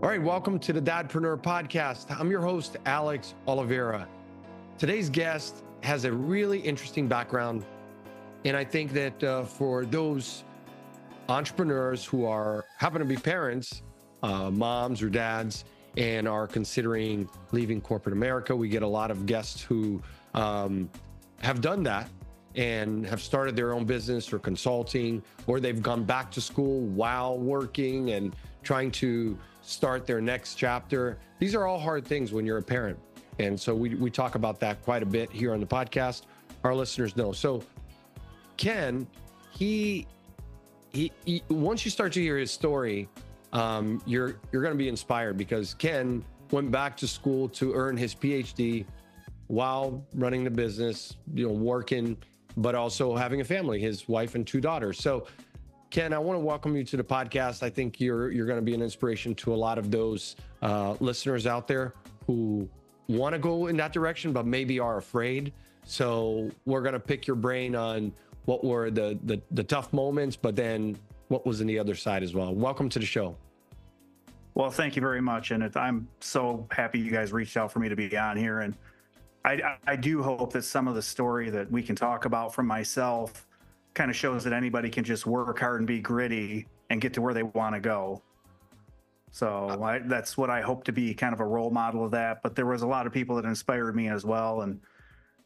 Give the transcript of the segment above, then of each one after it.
All right, welcome to the Dadpreneur podcast. I'm your host, Alex Oliveira. Today's guest has a really interesting background. And I think that uh, for those entrepreneurs who are happen to be parents, uh, moms or dads, and are considering leaving corporate America, we get a lot of guests who um, have done that and have started their own business or consulting, or they've gone back to school while working and trying to start their next chapter. These are all hard things when you're a parent. And so we, we talk about that quite a bit here on the podcast. Our listeners know. So Ken, he, he, he once you start to hear his story, um, you're you're going to be inspired because Ken went back to school to earn his PhD while running the business, you know, working, but also having a family, his wife and two daughters. So Ken, I want to welcome you to the podcast. I think you're you're going to be an inspiration to a lot of those uh, listeners out there who want to go in that direction, but maybe are afraid. So we're going to pick your brain on what were the, the the tough moments, but then what was in the other side as well. Welcome to the show. Well, thank you very much, and it, I'm so happy you guys reached out for me to be on here. And I, I do hope that some of the story that we can talk about from myself kind of shows that anybody can just work hard and be gritty and get to where they want to go. So I, that's what I hope to be kind of a role model of that. But there was a lot of people that inspired me as well, and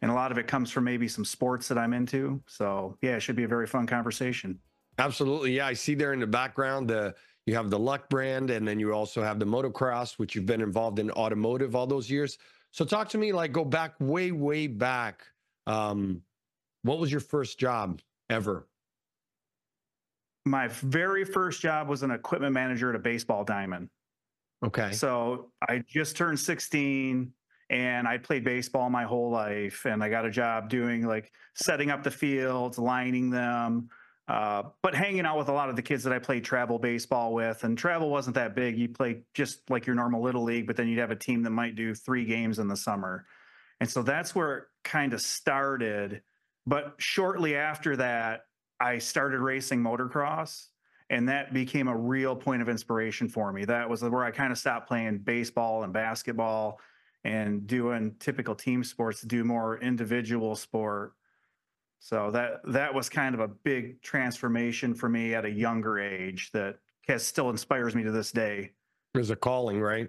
and a lot of it comes from maybe some sports that I'm into. So yeah, it should be a very fun conversation. Absolutely, yeah. I see there in the background the you have the Luck brand, and then you also have the motocross, which you've been involved in automotive all those years. So talk to me, like go back way, way back. Um, what was your first job? Ever? My very first job was an equipment manager at a baseball diamond. Okay. So I just turned 16 and I played baseball my whole life. And I got a job doing like setting up the fields, lining them, uh, but hanging out with a lot of the kids that I played travel baseball with. And travel wasn't that big. You play just like your normal little league, but then you'd have a team that might do three games in the summer. And so that's where it kind of started. But shortly after that, I started racing motocross and that became a real point of inspiration for me. That was where I kind of stopped playing baseball and basketball and doing typical team sports to do more individual sport. So that that was kind of a big transformation for me at a younger age that has still inspires me to this day. There's a calling, right?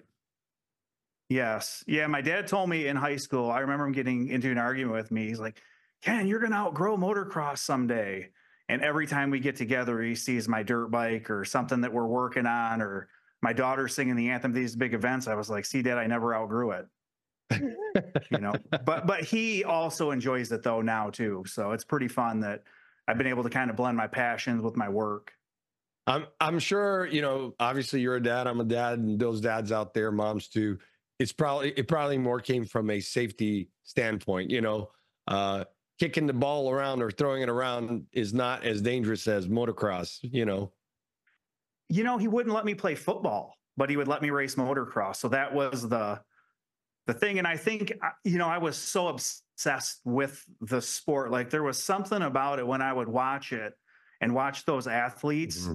Yes. Yeah, my dad told me in high school, I remember him getting into an argument with me. He's like, Ken, you're going to outgrow motocross someday. And every time we get together, he sees my dirt bike or something that we're working on, or my daughter singing the anthem these big events. I was like, see, dad, I never outgrew it. you know, but but he also enjoys it though now too. So it's pretty fun that I've been able to kind of blend my passions with my work. I'm I'm sure, you know, obviously you're a dad, I'm a dad, and those dads out there, moms too. It's probably it probably more came from a safety standpoint, you know. Uh kicking the ball around or throwing it around is not as dangerous as motocross, you know. You know, he wouldn't let me play football, but he would let me race motocross. So that was the the thing and I think uh, you know, I was so obsessed with the sport. Like there was something about it when I would watch it and watch those athletes mm-hmm.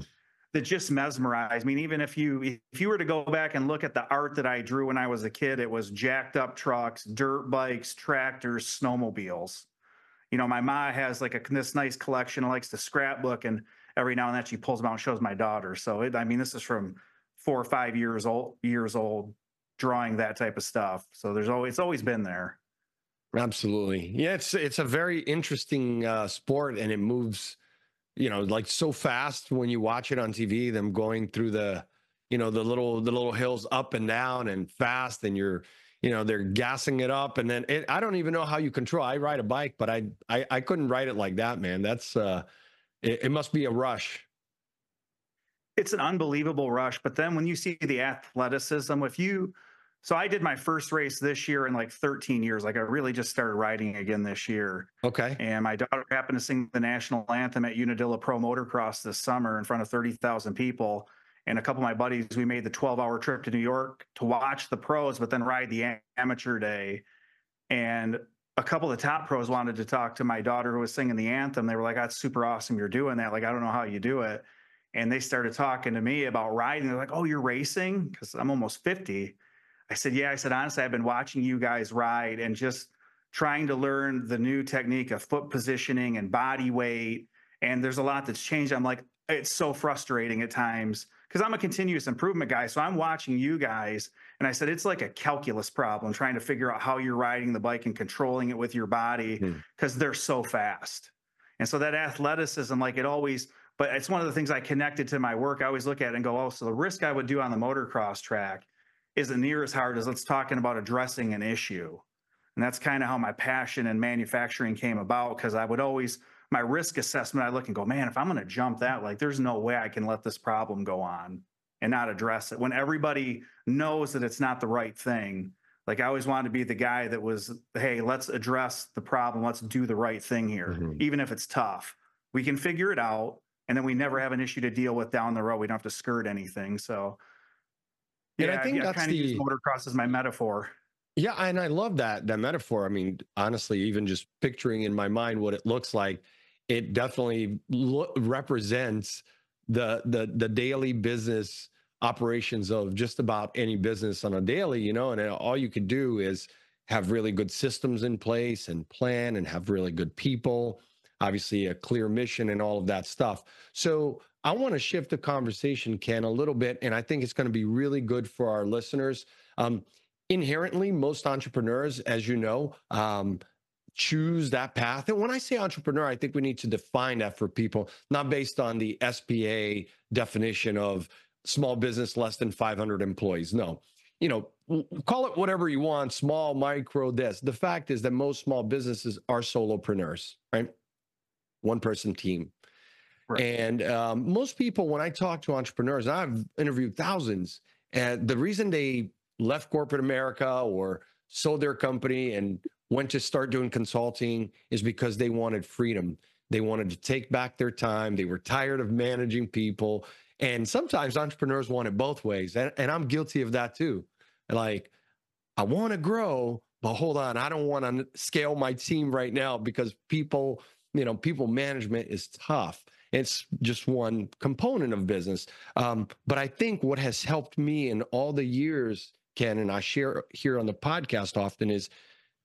that just mesmerized me. I mean, even if you if you were to go back and look at the art that I drew when I was a kid, it was jacked up trucks, dirt bikes, tractors, snowmobiles you know, my ma has like a this nice collection, likes to scrapbook, and every now and then she pulls them out and shows my daughter. So it, I mean, this is from four or five years old, years old, drawing that type of stuff. So there's always it's always been there. Absolutely, yeah. It's it's a very interesting uh, sport, and it moves, you know, like so fast when you watch it on TV. Them going through the, you know, the little the little hills up and down and fast, and you're you know they're gassing it up and then it, i don't even know how you control i ride a bike but I, I i couldn't ride it like that man. That's uh it, it must be a rush. It's an unbelievable rush but then when you see the athleticism if you so i did my first race this year in like 13 years like i really just started riding again this year. Okay. And my daughter happened to sing the national anthem at unadilla pro motocross this summer in front of 30000 people and a couple of my buddies, we made the 12 hour trip to New York to watch the pros, but then ride the amateur day. And a couple of the top pros wanted to talk to my daughter who was singing the anthem. They were like, that's super awesome. You're doing that. Like, I don't know how you do it. and they started talking to me about riding. They're like, "Oh, you're racing?" Because I'm almost 50. I said, "Yeah." I said, "Honestly, I've been watching you guys ride and just trying to learn the new technique of foot positioning and body weight. And there's a lot that's changed. I'm like, it's so frustrating at times because I'm a continuous improvement guy. So I'm watching you guys, and I said, it's like a calculus problem trying to figure out how you're riding the bike and controlling it with your body because mm. they're so fast. And so that athleticism, like it always, but it's one of the things I connected to my work. I always look at it and go, oh, so the risk I would do on the motocross track isn't near as hard as let's talking about addressing an issue. And that's kind of how my passion in manufacturing came about because I would always, my risk assessment, I look and go, man, if I'm going to jump that, like there's no way I can let this problem go on and not address it. When everybody knows that it's not the right thing, like I always wanted to be the guy that was, hey, let's address the problem. Let's do the right thing here, mm-hmm. even if it's tough. We can figure it out and then we never have an issue to deal with down the road. We don't have to skirt anything. So, yeah, I think yeah, that's kind the... of motocross as my metaphor. Yeah, and I love that that metaphor. I mean, honestly, even just picturing in my mind what it looks like, it definitely lo- represents the the the daily business operations of just about any business on a daily, you know, and all you can do is have really good systems in place and plan and have really good people, obviously a clear mission and all of that stuff. So I want to shift the conversation, Ken, a little bit, and I think it's going to be really good for our listeners. Um, inherently, most entrepreneurs, as you know, um, choose that path. And when I say entrepreneur, I think we need to define that for people, not based on the SBA definition of small business less than 500 employees. No, you know, call it whatever you want, small, micro, this. The fact is that most small businesses are solopreneurs, right? One person team. Right. And um, most people, when I talk to entrepreneurs, I've interviewed thousands, and the reason they left corporate America or sold their company and went to start doing consulting is because they wanted freedom. They wanted to take back their time. They were tired of managing people. And sometimes entrepreneurs want it both ways. And, and I'm guilty of that too. Like, I want to grow, but hold on, I don't want to scale my team right now because people, you know, people management is tough. It's just one component of business. Um, but I think what has helped me in all the years Ken, and I share here on the podcast often is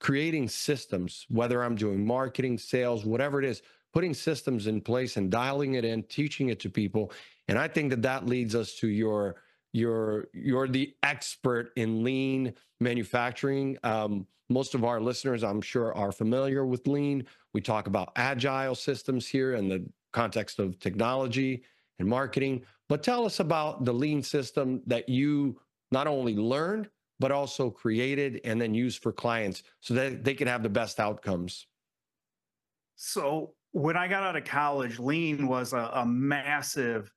creating systems, whether I'm doing marketing, sales, whatever it is, putting systems in place and dialing it in, teaching it to people. And I think that that leads us to your you're you're the expert in lean manufacturing. Um, most of our listeners, I'm sure, are familiar with lean. We talk about agile systems here in the context of technology and marketing. But tell us about the lean system that you not only learned, but also created and then used for clients so that they can have the best outcomes? So, when I got out of college, lean was a, a massive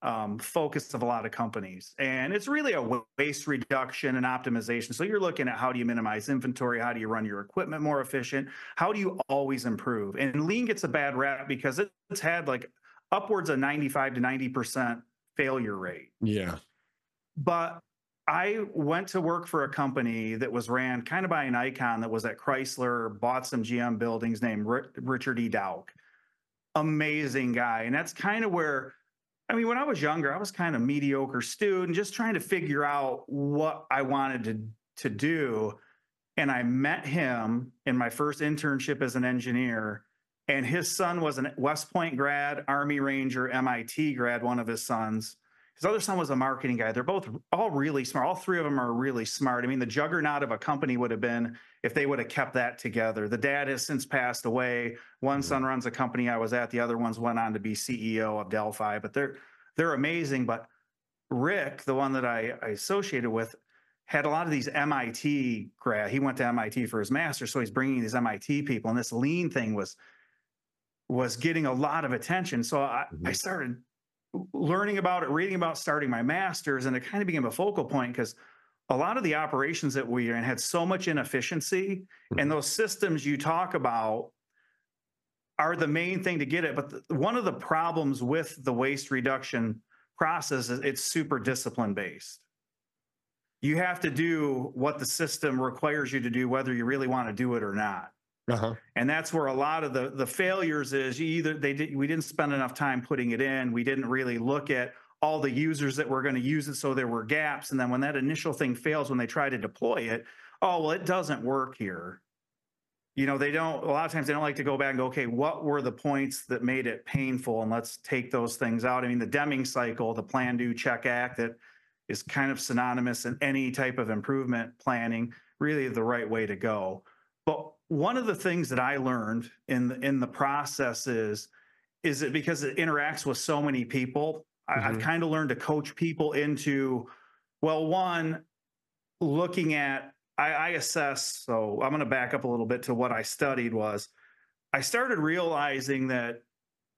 um, focus of a lot of companies. And it's really a waste reduction and optimization. So, you're looking at how do you minimize inventory? How do you run your equipment more efficient? How do you always improve? And lean gets a bad rap because it's had like upwards of 95 to 90% failure rate. Yeah. But I went to work for a company that was ran kind of by an icon that was at Chrysler, bought some GM buildings named Richard E. Dauch. Amazing guy. And that's kind of where, I mean, when I was younger, I was kind of mediocre student, just trying to figure out what I wanted to, to do. And I met him in my first internship as an engineer. And his son was a West Point grad, Army Ranger, MIT grad, one of his sons his other son was a marketing guy. They're both all really smart. All three of them are really smart. I mean, the juggernaut of a company would have been if they would have kept that together. The dad has since passed away. One mm-hmm. son runs a company I was at. The other ones went on to be CEO of Delphi. But they're they're amazing. But Rick, the one that I, I associated with, had a lot of these MIT grad. He went to MIT for his master, so he's bringing these MIT people, and this lean thing was was getting a lot of attention. So I, mm-hmm. I started learning about it, reading about starting my master's, and it kind of became a focal point because a lot of the operations that we in had so much inefficiency, mm-hmm. and those systems you talk about are the main thing to get it. But the, one of the problems with the waste reduction process is it's super discipline based. You have to do what the system requires you to do, whether you really want to do it or not. Uh-huh. and that's where a lot of the the failures is. Either they did we didn't spend enough time putting it in. We didn't really look at all the users that were going to use it, so there were gaps. And then when that initial thing fails, when they try to deploy it, oh well, it doesn't work here you know they don't a lot of times they don't like to go back and go okay what were the points that made it painful and let's take those things out i mean the deming cycle the plan do check act that is kind of synonymous in any type of improvement planning really the right way to go but one of the things that i learned in the, in the process is is it because it interacts with so many people mm-hmm. I, i've kind of learned to coach people into well one looking at I, I assess. So I'm going to back up a little bit to what I studied was I started realizing that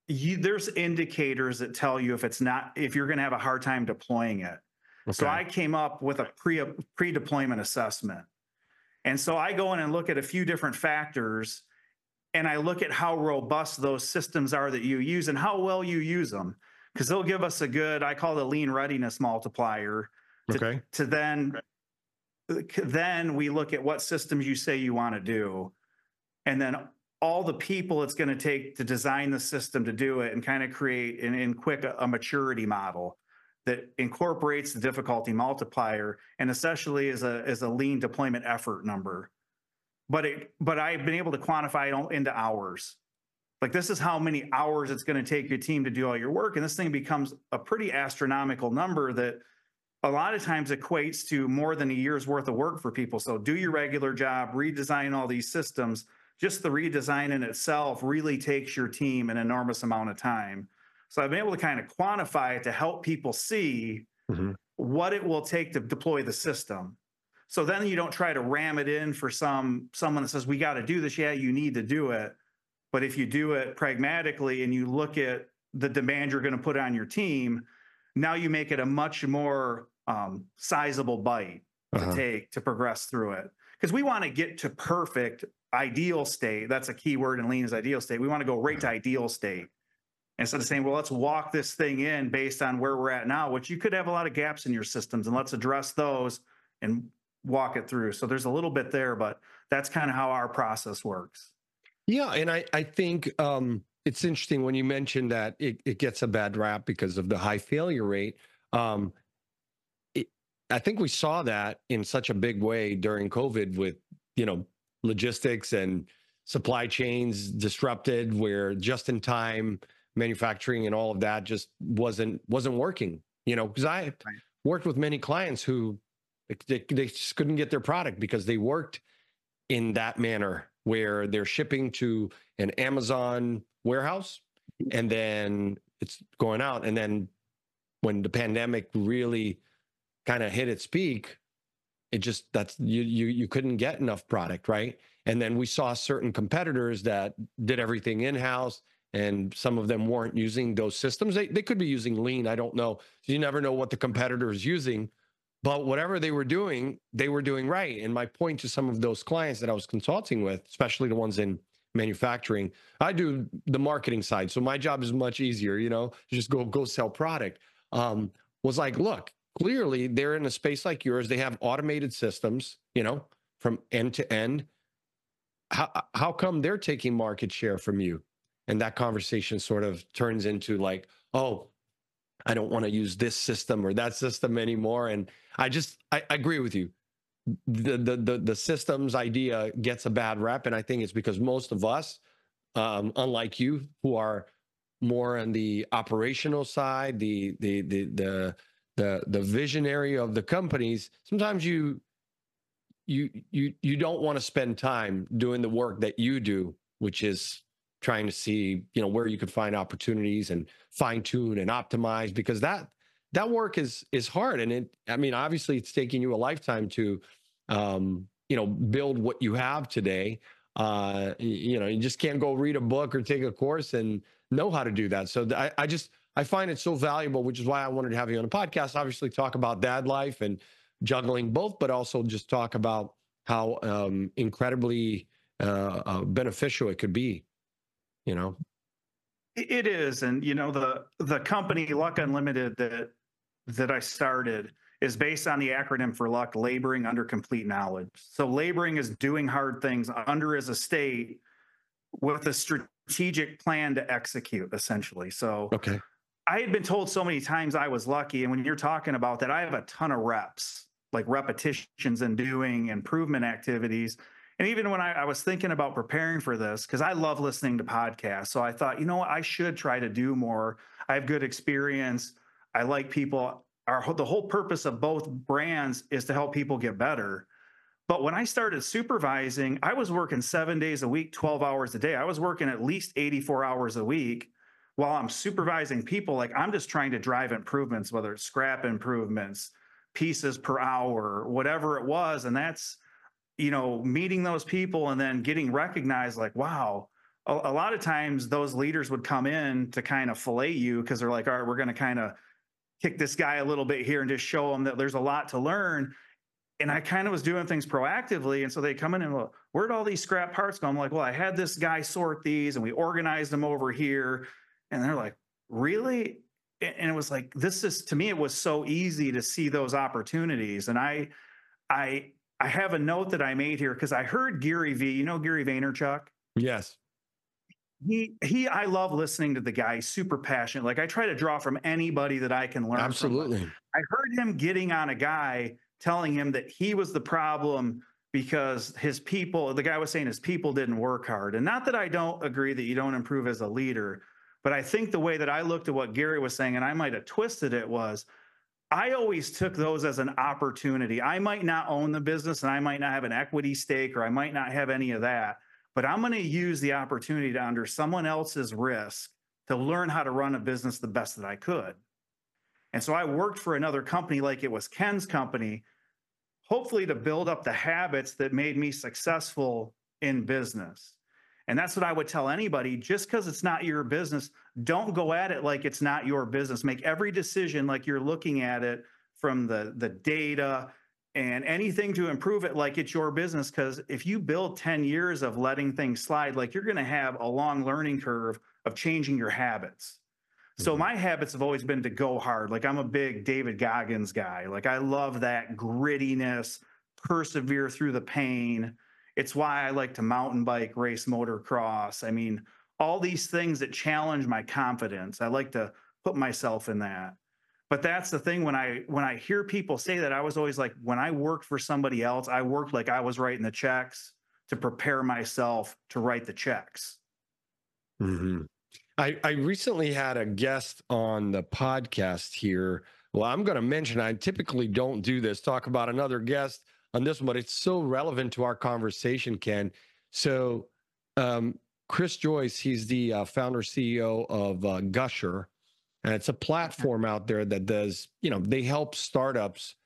you, there's indicators that tell you if it's not if you're going to have a hard time deploying it. Okay. So I came up with a pre pre deployment assessment, and so I go in and look at a few different factors, and I look at how robust those systems are that you use and how well you use them, because they'll give us a good I call it a lean readiness multiplier. To, okay. to then then we look at what systems you say you want to do and then all the people it's going to take to design the system to do it and kind of create in, in quick a, a, maturity model that incorporates the difficulty multiplier and essentially is a is a lean deployment effort number but it but i've been able to quantify it into hours like this is how many hours it's going to take your team to do all your work and this thing becomes a pretty astronomical number that a lot of times equates to more than a year's worth of work for people. So do your regular job, redesign all these systems. Just the redesign in itself really takes your team an enormous amount of time. So I've been able to kind of quantify it to help people see mm-hmm. what it will take to deploy the system. So then you don't try to ram it in for some someone that says we got to do this. Yeah, you need to do it. But if you do it pragmatically and you look at the demand you're going to put on your team, now you make it a much more um, sizable bite to uh-huh. take to progress through it because we want to get to perfect ideal state that's a key word in lean is ideal state we want to go right to uh-huh. ideal state instead of saying well let's walk this thing in based on where we're at now which you could have a lot of gaps in your systems and let's address those and walk it through. So there's a little bit there but that's kind of how our process works. Yeah and i i think um it's interesting when you mentioned that it, it gets a bad rap because of the high failure rate. Um I think we saw that in such a big way during COVID with, you know, logistics and supply chains disrupted where just in time manufacturing and all of that just wasn't wasn't working, you know, because I right. worked with many clients who they, they just couldn't get their product because they worked in that manner where they're shipping to an Amazon warehouse mm-hmm. and then it's going out and then when the pandemic really kind of hit its peak, it just that's you you you couldn't get enough product, right? And then we saw certain competitors that did everything in house, and some of them weren't using those systems. They they could be using lean. I don't know. You never know what the competitor is using. But whatever they were doing, they were doing right. And my point to some of those clients that I was consulting with, especially the ones in manufacturing, I do the marketing side. So my job is much easier, you know, just go go sell product. Um, was like, look, clearly they're in a space like yours. They have automated systems, you know, from end to end. How how come they're taking market share from you? And that conversation sort of turns into like, oh, I don't want to use this system or that system anymore. And I just I, I agree with you. The, the the the systems idea gets a bad rep, and I think it's because most of us, um, unlike you, who are more on the operational side, the the the the the the visionary of the companies sometimes you you you you don't want to spend time doing the work that you do which is trying to see you know where you could find opportunities and fine tune and optimize because that that work is is hard and it i mean obviously it's taking you a lifetime to um you know build what you have today uh you know you just can't go read a book or take a course and know how to do that so i, I just I find it so valuable, which is why I wanted to have you on the podcast. Obviously, talk about dad life and juggling both, but also just talk about how um, incredibly uh, uh, beneficial it could be. You know, it is, and you know the the company Luck Unlimited that that I started is based on the acronym for luck, laboring under complete knowledge. So laboring is doing hard things under his estate with a strategic plan to execute, essentially. So okay. I had been told so many times I was lucky. And when you're talking about that, I have a ton of reps, like repetitions and doing improvement activities. And even when I, I was thinking about preparing for this, because I love listening to podcasts. So I thought, you know what, I should try to do more. I have good experience. I like people. Our the whole purpose of both brands is to help people get better. But when I started supervising, I was working seven days a week, 12 hours a day. I was working at least 84 hours a week while I'm supervising people. Like I'm just trying to drive improvements, whether it's scrap improvements, pieces per hour, whatever it was. And that's, you know, meeting those people and then getting recognized like, wow. A, a lot of times those leaders would come in to kind of fillet you because they're like, all right, we're going to kind of kick this guy a little bit here and just show him that there's a lot to learn and I kind of was doing things proactively. And so they come in and, well, where'd all these scrap parts go? I'm like, well, I had this guy sort these and we organized them over here. And they're like, really? And it was like, this is to me, it was so easy to see those opportunities. And I, I, I have a note that I made here because I heard Gary V. You know Gary Vaynerchuk? Yes. He he. I love listening to the guy. Super passionate. Like I try to draw from anybody that I can learn. Absolutely. From. I heard him getting on a guy telling him that he was the problem because his people, the guy was saying his people didn't work hard. And not that I don't agree that you don't improve as a leader, but I think the way that I looked at what Gary was saying, and I might have twisted it, was I always took those as an opportunity. I might not own the business and I might not have an equity stake or I might not have any of that, but I'm going to use the opportunity to, under someone else's risk, to learn how to run a business the best that I could. And so I worked for another company like it was Ken's company hopefully to build up the habits that made me successful in business. And that's what I would tell anybody just because it's not your business, don't go at it like it's not your business. Make every decision like you're looking at it from the, the data and anything to improve it like it's your business. Because if you build 10 years of letting things slide, like you're going to have a long learning curve of changing your habits. So mm-hmm. my habits have always been to go hard. Like I'm a big David Goggins guy. Like I love that grittiness, persevere through the pain. It's why I like to mountain bike, race motocross. I mean, all these things that challenge my confidence. I like to put myself in that. But that's the thing when I when I hear people say that, I was always like, when I worked for somebody else, I worked like I was writing the checks to prepare myself to write the checks. Mm-hmm. I, I recently had a guest on the podcast here. Well, I'm going to mention, I typically don't do this, talk about another guest on this one, but it's so relevant to our conversation, Ken. So, um, Chris Joyce, he's the uh, founder CEO of uh, Gusher, and it's a platform out there that does, you know, they help startups,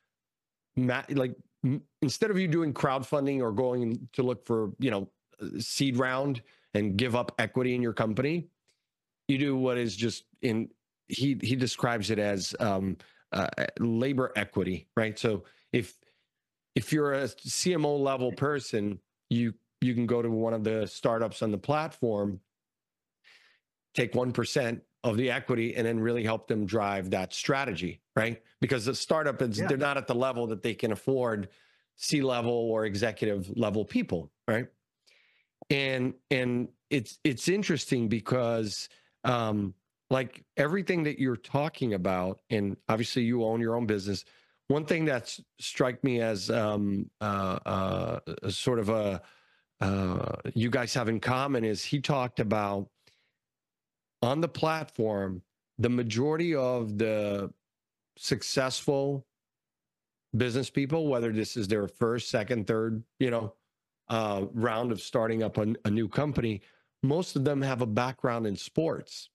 ma- like m- instead of you doing crowdfunding or going to look for, you know, seed round and give up equity in your company, you do what is just in he he describes it as um, uh, labor equity, right? So if if you're a CMO level person, you you can go to one of the startups on the platform, take one percent of the equity, and then really help them drive that strategy, right? Because the startup is yeah. they're not at the level that they can afford C level or executive level people, right? And and it's it's interesting because um, like everything that you're talking about, and obviously you own your own business. One thing that's struck me as um, uh, uh, sort of a uh, you guys have in common is he talked about on the platform the majority of the successful business people, whether this is their first, second, third, you know, uh, round of starting up a, a new company, most of them have a background in sports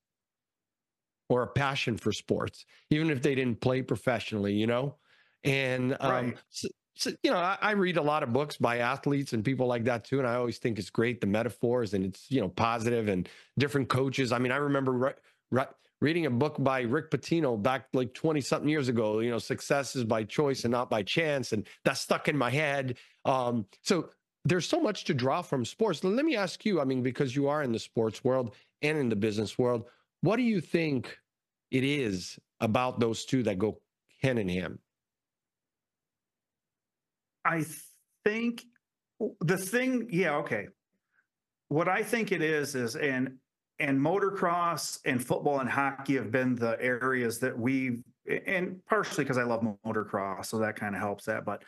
or a passion for sports, even if they didn't play professionally, you know? And, um, right. so, so, you know, I, I, read a lot of books by athletes and people like that too. And I always think it's great, the metaphors and it's, you know, positive and different coaches. I mean, I remember re- re- reading a book by Rick Pitino back like 20 something years ago, you know, success is by choice and not by chance. And that stuck in my head. Um, so there's so much to draw from sports. Let me ask you, I mean, because you are in the sports world and in the business world, what do you think it is about those two that go hand in hand? I think the thing, yeah, okay. What I think it is is and and motocross and football and hockey have been the areas that we've and partially because I love motocross, so that kind of helps that. But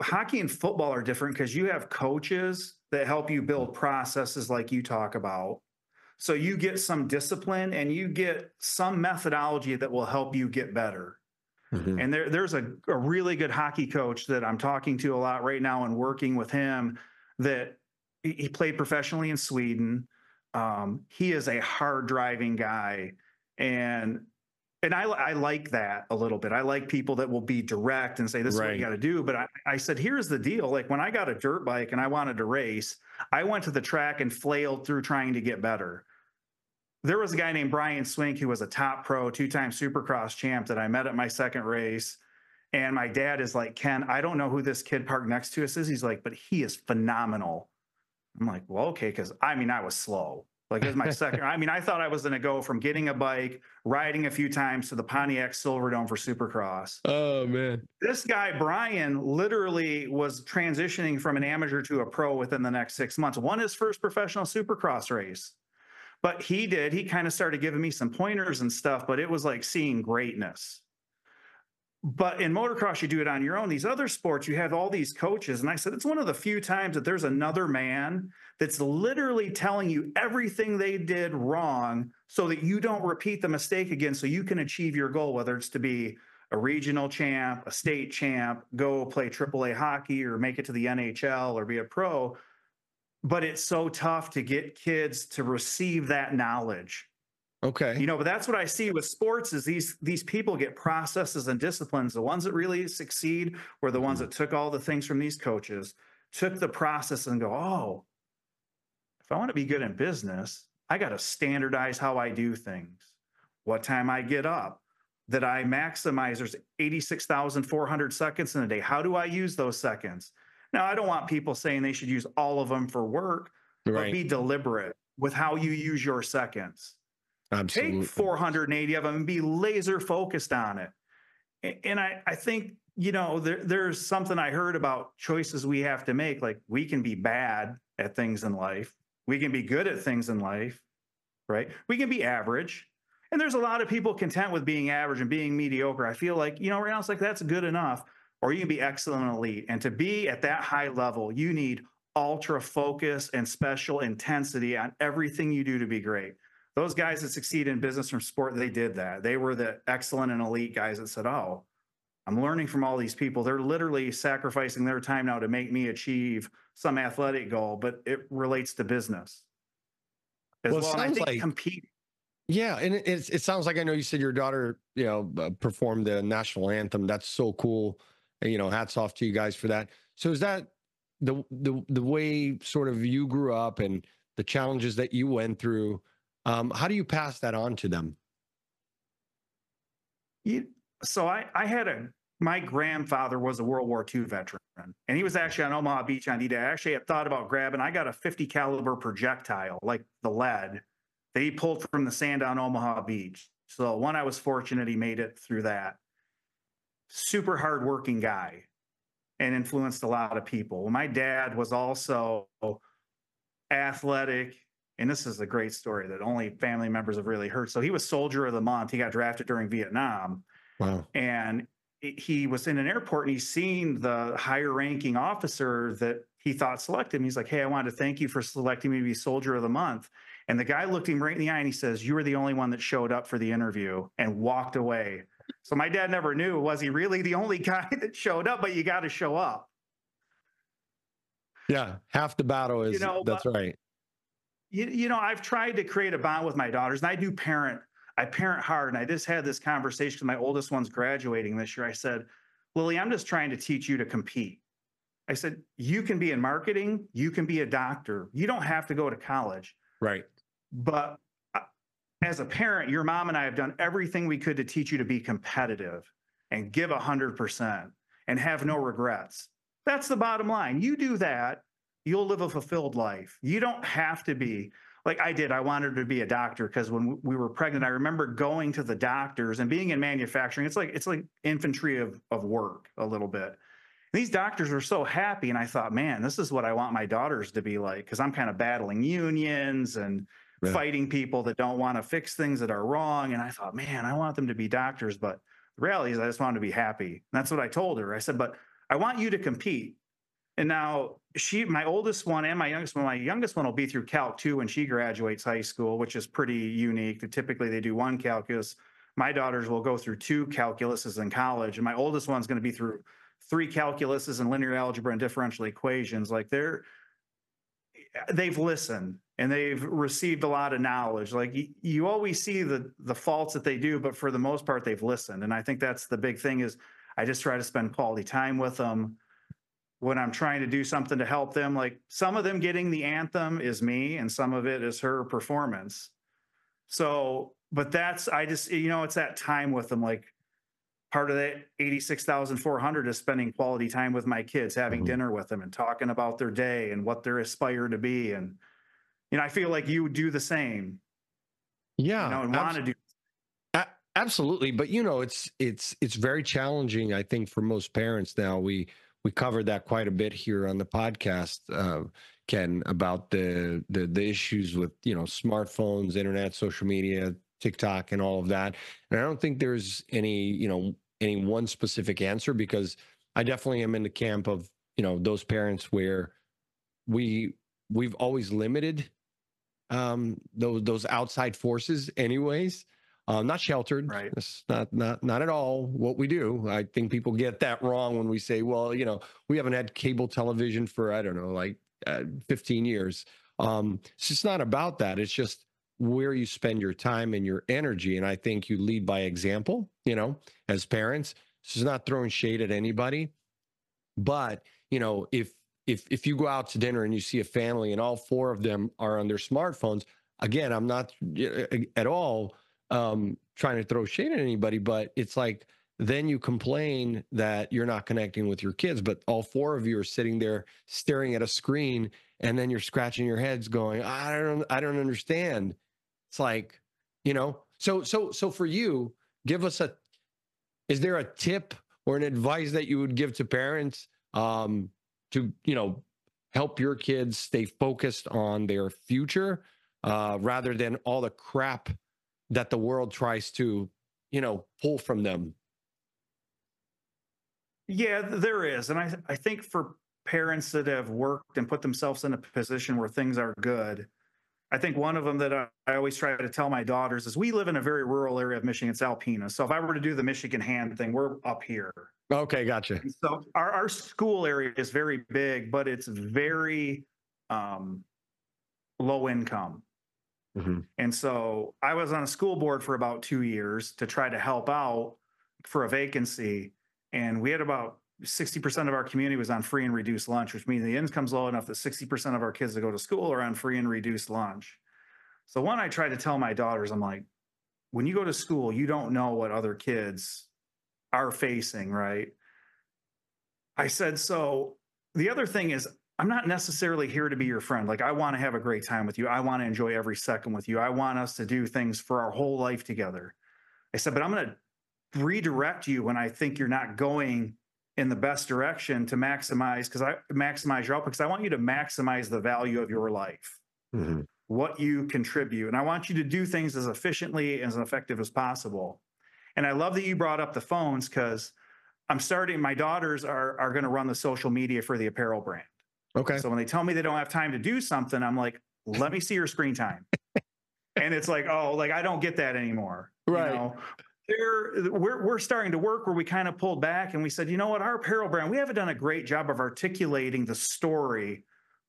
hockey and football are different because you have coaches that help you build processes like you talk about. So you get some discipline and you get some methodology that will help you get better. Mm-hmm. And there, there's a, a really good hockey coach that I'm talking to a lot right now and working with him that he played professionally in Sweden. Um, he is a hard driving guy. And and I, I like that a little bit. I like people that will be direct and say, this right. is what you got to do. But I, I said, here's the deal. Like when I got a dirt bike and I wanted to race, I went to the track and flailed through trying to get better. There was a guy named Brian Swink who was a top pro, two time supercross champ that I met at my second race. And my dad is like, Ken, I don't know who this kid parked next to us is. He's like, but he is phenomenal. I'm like, well, okay, because I mean, I was slow. Like it was my second. I mean, I thought I was going to go from getting a bike, riding a few times to the Pontiac Silverdome for Supercross. Oh man, this guy Brian literally was transitioning from an amateur to a pro within the next six months. Won his first professional Supercross race, but he did. He kind of started giving me some pointers and stuff. But it was like seeing greatness but in motocross you do it on your own these other sports you have all these coaches and i said it's one of the few times that there's another man that's literally telling you everything they did wrong so that you don't repeat the mistake again so you can achieve your goal whether it's to be a regional champ a state champ go play aaa hockey or make it to the nhl or be a pro but it's so tough to get kids to receive that knowledge Okay. You know, but that's what I see with sports is these these people get processes and disciplines. The ones that really succeed were the ones mm-hmm. that took all the things from these coaches, took the process and go, "Oh, if I want to be good in business, I got to standardize how I do things. What time I get up, that I maximize there's 86,400 seconds in a day. How do I use those seconds?" Now, I don't want people saying they should use all of them for work, right. but be deliberate with how you use your seconds Absolutely. Take 480 of them and be laser focused on it. And I, I think, you know, there, there's something I heard about choices we have to make. Like we can be bad at things in life, we can be good at things in life, right? We can be average. And there's a lot of people content with being average and being mediocre. I feel like, you know, right now it's like that's good enough. Or you can be excellent and elite. And to be at that high level, you need ultra focus and special intensity on everything you do to be great those guys that succeed in business from sport, they did that. They were the excellent and elite guys that said, "Oh, I'm learning from all these people. They're literally sacrificing their time now to make me achieve some athletic goal, but it relates to business as well. well. It sounds like compete. Yeah, and it, it, it sounds like I know you said your daughter, you know, uh, performed the national anthem. That's so cool. You know, hats off to you guys for that. So is that the the the way sort of you grew up and the challenges that you went through? Um, how do you pass that on to them? You, so I, I had a my grandfather was a World War II veteran, and he was actually on Omaha Beach on D-Day. I actually had thought about grabbing. I got a 50 caliber projectile, like the lead, that he pulled from the sand on Omaha Beach. So one, I was fortunate he made it through that. Super hardworking guy, and influenced a lot of people. My dad was also athletic and this is a great story that only family members have really heard. So he was soldier of the month. He got drafted during Vietnam. Wow. And he was in an airport and he's seen the higher ranking officer that he thought selected him. He's like, Hey, I wanted to thank you for selecting me to be soldier of the month. And the guy looked him right in the eye and he says, You were the only one that showed up for the interview and walked away. So my dad never knew, was he really the only guy that showed up? But you got to show up. Yeah. Half the battle is you know, that's but, right you, you know, I've tried to create a bond with my daughters, and I do parent. I parent hard, and I just had this conversation because my oldest one's graduating this year. I said, Lily, I'm just trying to teach you to compete. I said, you can be in marketing, you can be a doctor, you don't have to go to college. Right. But as a parent, your mom and I have done everything we could to teach you to be competitive and give 100% and have no regrets. That's the bottom line. You do that, you'll live a fulfilled life. You don't have to be. like I did. I wanted to be a doctor because when we were pregnant, I remember going to the doctors and being in manufacturing. It's like it's like infantry of of work a little bit. And these doctors were so happy, and I thought, man, this is what I want my daughters to be like because I'm kind of battling unions and yeah. fighting people that don't want to fix things that are wrong. And I thought, man, I want them to be doctors, but the reality is I just want to be happy. And that's what I told her. I said, but I want you to compete. And now she, my oldest one and my youngest one, my youngest one will be through Calc 2 when she graduates high school, which is pretty unique. Typically they do one calculus. My daughters will go through two calculuses in college, and my oldest one's going to be through three calculuses and linear algebra and differential equations. Like they're they've listened and they've received a lot of knowledge. Like you, always see the the faults that they do, but for the most part, they've listened. And I think that's the big thing is I just try to spend quality time with them when I'm trying to do something to help them. Like some of them getting the anthem is me, and some of it is her performance. So, but that's I just you know it's that time with them. Like part of that 86,400 is spending quality time with my kids, having mm-hmm. dinner with them and talking about their day and what they're aspire to be. And, you know, I feel like you do the same. Yeah. You know, and want to do. Absolutely. But, you know, it's, it's, it's very challenging, I think, for most parents now. We, we covered that quite a bit here on the podcast, uh, Ken, about the, the, the issues with, you know, smartphones, internet, social media, TikTok and all of that. And I don't think there's any, you know, any one specific answer because I definitely am in the camp of, you know, those parents where we we've always limited um those those outside forces anyways. Uh, not sheltered. Right. It's not not not at all what we do. I think people get that wrong when we say, well, you know, we haven't had cable television for I don't know, like uh, 15 years. Um, it's just not about that. It's just where you spend your time and your energy. And I think you lead by example, you know, as parents. This is not throwing shade at anybody. But, you know, if if if you go out to dinner and you see a family and all four of them are on their smartphones, again, I'm not at all um, trying to throw shade at anybody, but it's like then you complain that you're not connecting with your kids, but all four of you are sitting there staring at a screen, and then you're scratching your heads, going, "I don't, I don't understand." It's like, you know, so so so for you, give us a is there a tip or an advice that you would give to parents um to, you know, help your kids stay focused on their future uh rather than all the crap that the world tries to, you know, pull from them? Yeah, there is. And I I think for parents that have worked and put themselves in a position where things are good, I think one of them that I, I, always try to tell my daughters is we live in a very rural area of Michigan. It's Alpena. So if I were to do the Michigan hand thing, we're up here. Okay, gotcha. And so our, our school area is very big, but it's very um, low income. Mm-hmm. And so I was on a school board for about two years to try to help out for a vacancy. And we had about 60% of our community was on free and reduced lunch, which means the income's low enough that 60% of our kids that go to school are on free and reduced lunch. So one, I try to tell my daughters, I'm like, when you go to school, you don't know what other kids are facing, right? I said, so the other thing is, I'm not necessarily here to be your friend. Like, I want to have a great time with you. I want to enjoy every second with you. I want us to do things for our whole life together. I said, but I'm going to redirect you when I think you're not going in the best direction to maximize because I maximize your output because I want you to maximize the value of your life, mm-hmm. what you contribute, and I want you to do things as efficiently and as effective as possible. And I love that you brought up the phones because I'm starting. My daughters are are going to run the social media for the apparel brand. Okay. So when they tell me they don't have time to do something, I'm like, let me see your screen time. and it's like, oh, like I don't get that anymore. Right. You know? There we're, we're starting to work where we kind of pulled back and we said you know what our apparel brand we haven't done a great job of articulating the story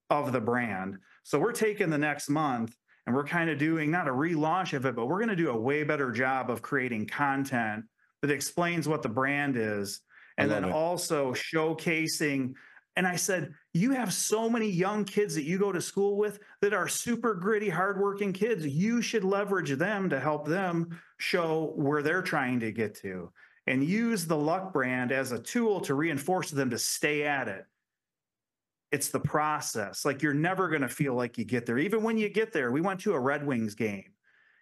of the brand so we're taking the next month and we're kind of doing not a relaunch of it but we're going to do a way better job of creating content that explains what the brand is and then it. also showcasing and I said, You have so many young kids that you go to school with that are super gritty, hardworking kids. You should leverage them to help them show where they're trying to get to and use the luck brand as a tool to reinforce them to stay at it. it's the process. Like you're never going to feel like you get there. Even when you get there, we went to a Red Wings game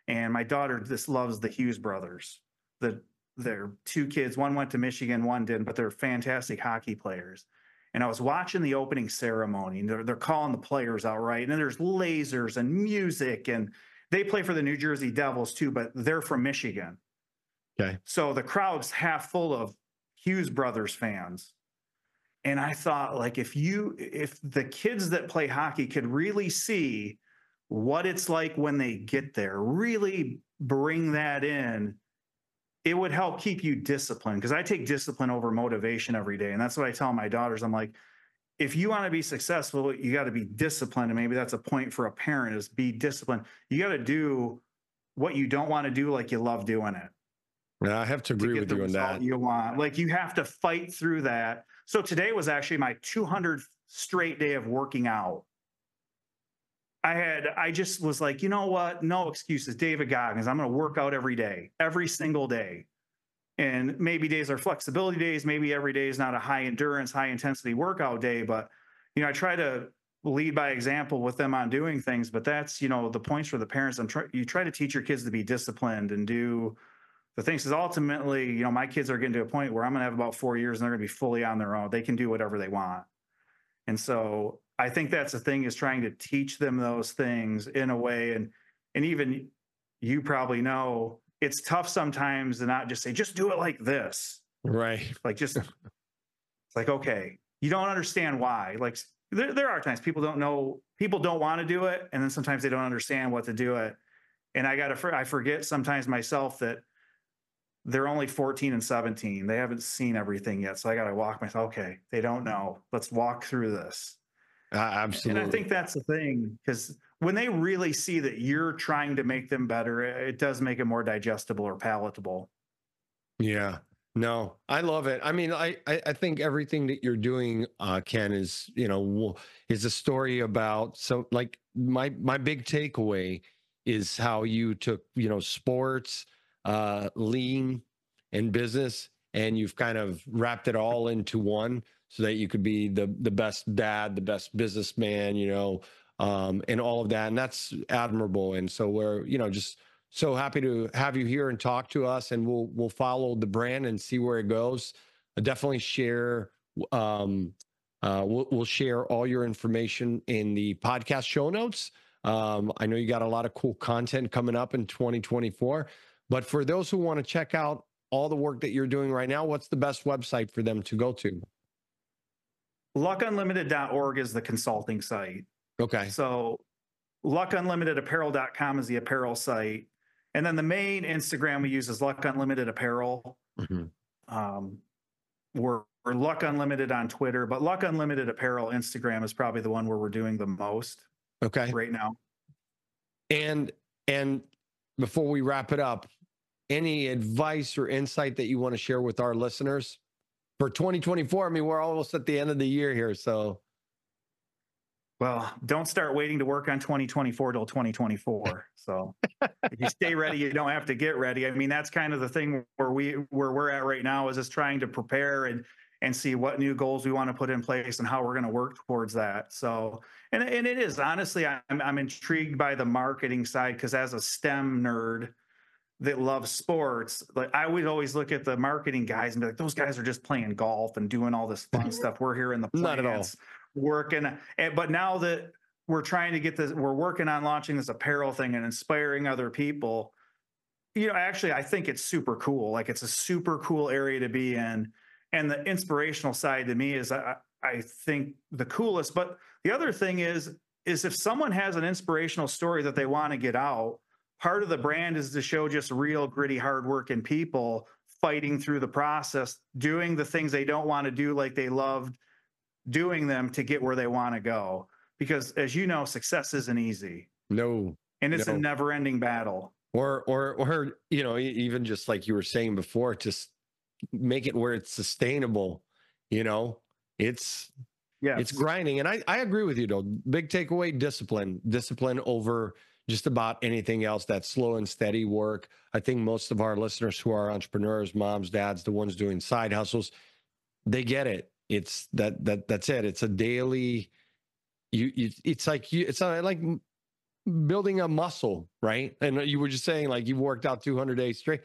and my daughter just loves the Hughes brothers. The their two kids, one went to Michigan, one didn't, but they're fantastic hockey players. And I was watching the opening ceremony, and they're, they're calling the players out right. And there's lasers and music, and they play for the New Jersey Devils too, but they're from Michigan. Okay. So the crowd's half full of Hughes Brothers fans. And I thought, like, if you, if the kids that play hockey could really see what it's like when they get there, really bring that in, it would help keep you disciplined. Because I take discipline over motivation every day. And that's what I tell my daughters. I'm like, if you want to be successful, you got to be disciplined. And maybe that's a point for a parent is be disciplined. You got to do what you don't want to do like you love doing it. Yeah, I have to agree to with you on that. You want like you have to fight through that. So today was actually my 200 straight day of working out. I had I just was like, you know what? No excuses. David Goggins. I'm going to work out every day, every single day. And maybe days are flexibility days. Maybe every day is not a high endurance, high intensity workout day. But you know, I try to lead by example with them on doing things. But that's you know the points for the parents. I'm try, you try to teach your kids to be disciplined and do the things is ultimately, you know, my kids are getting to a point where I'm going to have about four years and they're going to be fully on their own. They can do whatever they want. And so I think that's the thing is trying to teach them those things in a way. And, and even you probably know it's tough sometimes to not just say, just do it like this. Right. Like just, it's like, okay, you don't understand why. Like there, there are times people don't know, people don't want to do it. And then sometimes they don't understand what to do it. And I got to, I forget sometimes myself that they're only 14 and 17. They haven't seen everything yet. So I got to walk myself. Okay, they don't know. Let's walk through this. Uh, absolutely. And I think that's the thing because when they really see that you're trying to make them better, it does make it more digestible or palatable. Yeah. No, I love it. I mean, I I think everything that you're doing, uh, Ken, is you know is a story about so like my my big takeaway is how you took you know sports uh, lean in business and you've kind of wrapped it all into one so that you could be the the best dad the best businessman you know um, and all of that and that's admirable and so we're you know just so happy to have you here and talk to us and we'll we'll follow the brand and see where it goes I'll definitely share um, uh, we'll, we'll share all your information in the podcast show notes um, i know you got a lot of cool content coming up in 2024 but for those who want to check out all the work that you're doing right now, what's the best website for them to go to? Luckunlimited.org is the consulting site. Okay. So luckunlimitedapparel.com is the apparel site. And then the main Instagram we use is Luck Unlimited Apparel. Mm-hmm. Um, we're, we're Luck Unlimited on Twitter, but Luck Unlimited Apparel Instagram is probably the one where we're doing the most. Okay. Right now. And and before we wrap it up, any advice or insight that you want to share with our listeners for 2024? I mean, we're almost at the end of the year here. So, well, don't start waiting to work on 2024 till 2024. So, if you stay ready, you don't have to get ready. I mean, that's kind of the thing where we where we're at right now is just trying to prepare and and see what new goals we want to put in place and how we're going to work towards that. So, and and it is honestly, I'm I'm intrigued by the marketing side because as a STEM nerd that love sports, like I would always look at the marketing guys and be like, those guys are just playing golf and doing all this fun mm-hmm. stuff. We're here in the plants, Not at all. working. And, but now that we're trying to get this, we're working on launching this apparel thing and inspiring other people. You know, actually, I think it's super cool. Like it's a super cool area to be in and the inspirational side to me is I, I think the coolest. But the other thing is, is if someone has an inspirational story that they want to get out, part of the brand is to show just real gritty, hardworking people fighting through the process, doing the things they don't want to do like they loved doing them to get where they want to go. Because as you know, success isn't easy. No. And it's no. a never ending battle. Or, or, or, you know, even just like you were saying before, just make it where it's sustainable. You know, it's yeah, it's grinding. And I, I agree with you though. Big takeaway: discipline, discipline over just about anything else. That slow and steady work. I think most of our listeners who are entrepreneurs, moms, dads, the ones doing side hustles, they get it. It's that that that's it. It's a daily you, you it's like you it's not like building a muscle, right? And you were just saying like you worked out 200 days straight.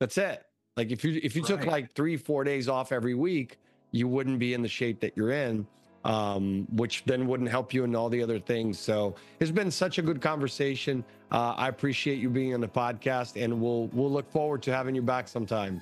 That's it. Like if you if you right. took like three four days off every week, you wouldn't be in the shape that you're in. Um, which then wouldn't help you in all the other things. So it's been such a good conversation. Uh, I appreciate you being on the podcast, and we'll we'll look forward to having you back sometime.